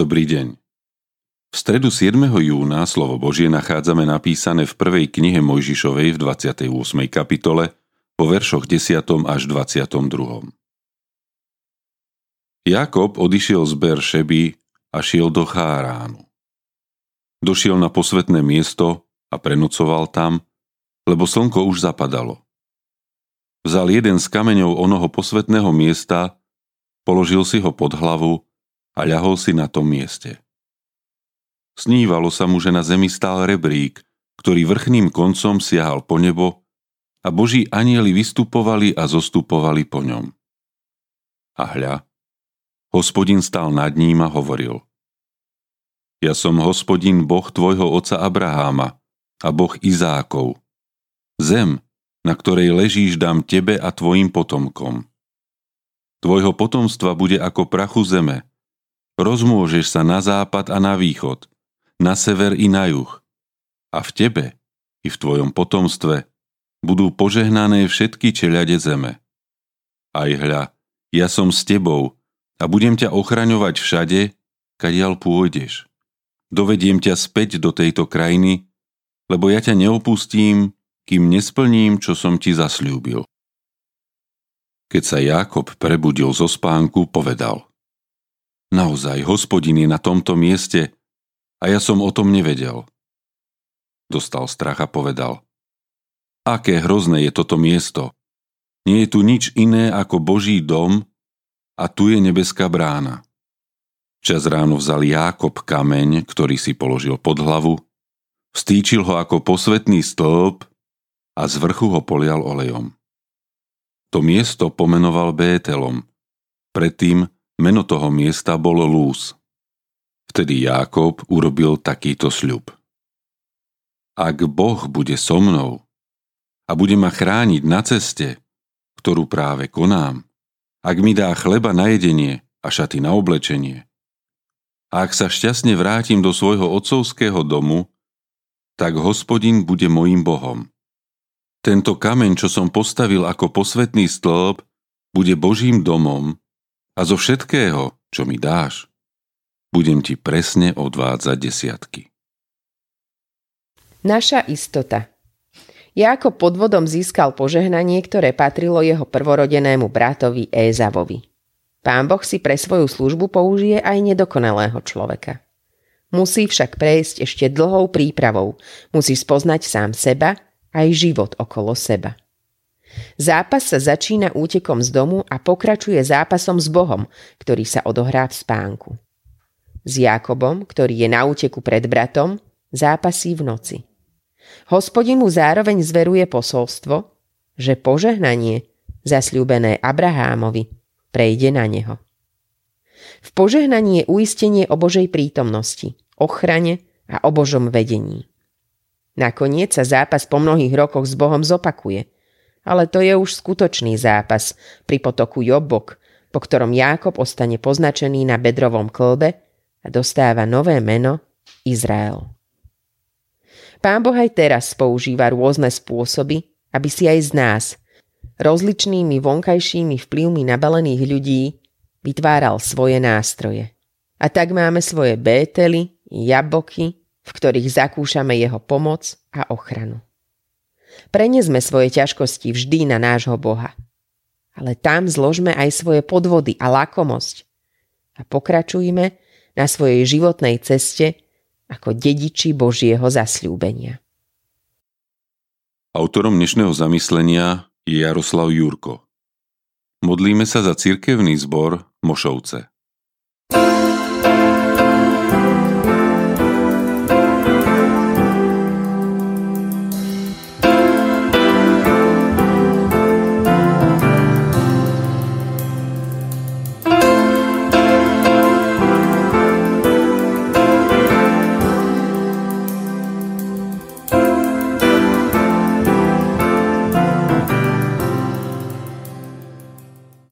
Dobrý deň. V stredu 7. júna slovo Božie nachádzame napísané v prvej knihe Mojžišovej v 28. kapitole po veršoch 10. až 22. Jakob odišiel z Beršeby a šiel do Cháránu. Došiel na posvetné miesto a prenocoval tam, lebo slnko už zapadalo. Vzal jeden z kameňov onoho posvetného miesta, položil si ho pod hlavu a ľahol si na tom mieste. Snívalo sa mu, že na zemi stál rebrík, ktorý vrchným koncom siahal po nebo a boží anieli vystupovali a zostupovali po ňom. A hľa, hospodin stál nad ním a hovoril Ja som hospodin Boh tvojho oca Abraháma a Boh Izákov. Zem, na ktorej ležíš, dám tebe a tvojim potomkom. Tvojho potomstva bude ako prachu zeme. Rozmôžeš sa na západ a na východ – na sever i na juh. A v tebe i v tvojom potomstve budú požehnané všetky čeľade zeme. Aj hľa, ja som s tebou a budem ťa ochraňovať všade, kadiaľ pôjdeš. Dovediem ťa späť do tejto krajiny, lebo ja ťa neopustím, kým nesplním, čo som ti zasľúbil. Keď sa Jákob prebudil zo spánku, povedal Naozaj, hospodin je na tomto mieste a ja som o tom nevedel. Dostal strach a povedal. Aké hrozné je toto miesto. Nie je tu nič iné ako Boží dom a tu je nebeská brána. Čas ráno vzal Jákob kameň, ktorý si položil pod hlavu, vstýčil ho ako posvetný stĺp a z vrchu ho polial olejom. To miesto pomenoval Bételom. Predtým meno toho miesta bolo Lús. Vtedy Jákob urobil takýto sľub. Ak Boh bude so mnou a bude ma chrániť na ceste, ktorú práve konám, ak mi dá chleba na jedenie a šaty na oblečenie, a ak sa šťastne vrátim do svojho otcovského domu, tak hospodin bude mojim Bohom. Tento kameň, čo som postavil ako posvetný stĺp, bude Božím domom a zo všetkého, čo mi dáš, budem ti presne odvádzať desiatky. Naša istota Jákob podvodom získal požehnanie, ktoré patrilo jeho prvorodenému bratovi Ézavovi. Pán Boh si pre svoju službu použije aj nedokonalého človeka. Musí však prejsť ešte dlhou prípravou, musí spoznať sám seba aj život okolo seba. Zápas sa začína útekom z domu a pokračuje zápasom s Bohom, ktorý sa odohrá v spánku. S Jakobom, ktorý je na úteku pred bratom, zápasí v noci. Hospodin mu zároveň zveruje posolstvo, že požehnanie, zasľúbené Abrahámovi, prejde na neho. V požehnaní je uistenie o Božej prítomnosti, ochrane a o Božom vedení. Nakoniec sa zápas po mnohých rokoch s Bohom zopakuje, ale to je už skutočný zápas pri potoku Jobbok, po ktorom Jákob ostane poznačený na bedrovom klbe a dostáva nové meno Izrael. Pán Boh aj teraz používa rôzne spôsoby, aby si aj z nás, rozličnými vonkajšími vplyvmi nabalených ľudí, vytváral svoje nástroje. A tak máme svoje bétely, jaboky, v ktorých zakúšame jeho pomoc a ochranu. Prenesme svoje ťažkosti vždy na nášho Boha. Ale tam zložme aj svoje podvody a lakomosť. A pokračujme na svojej životnej ceste ako dediči Božieho zasľúbenia. Autorom dnešného zamyslenia je Jaroslav Jurko. Modlíme sa za cirkevný zbor Mošovce. thank you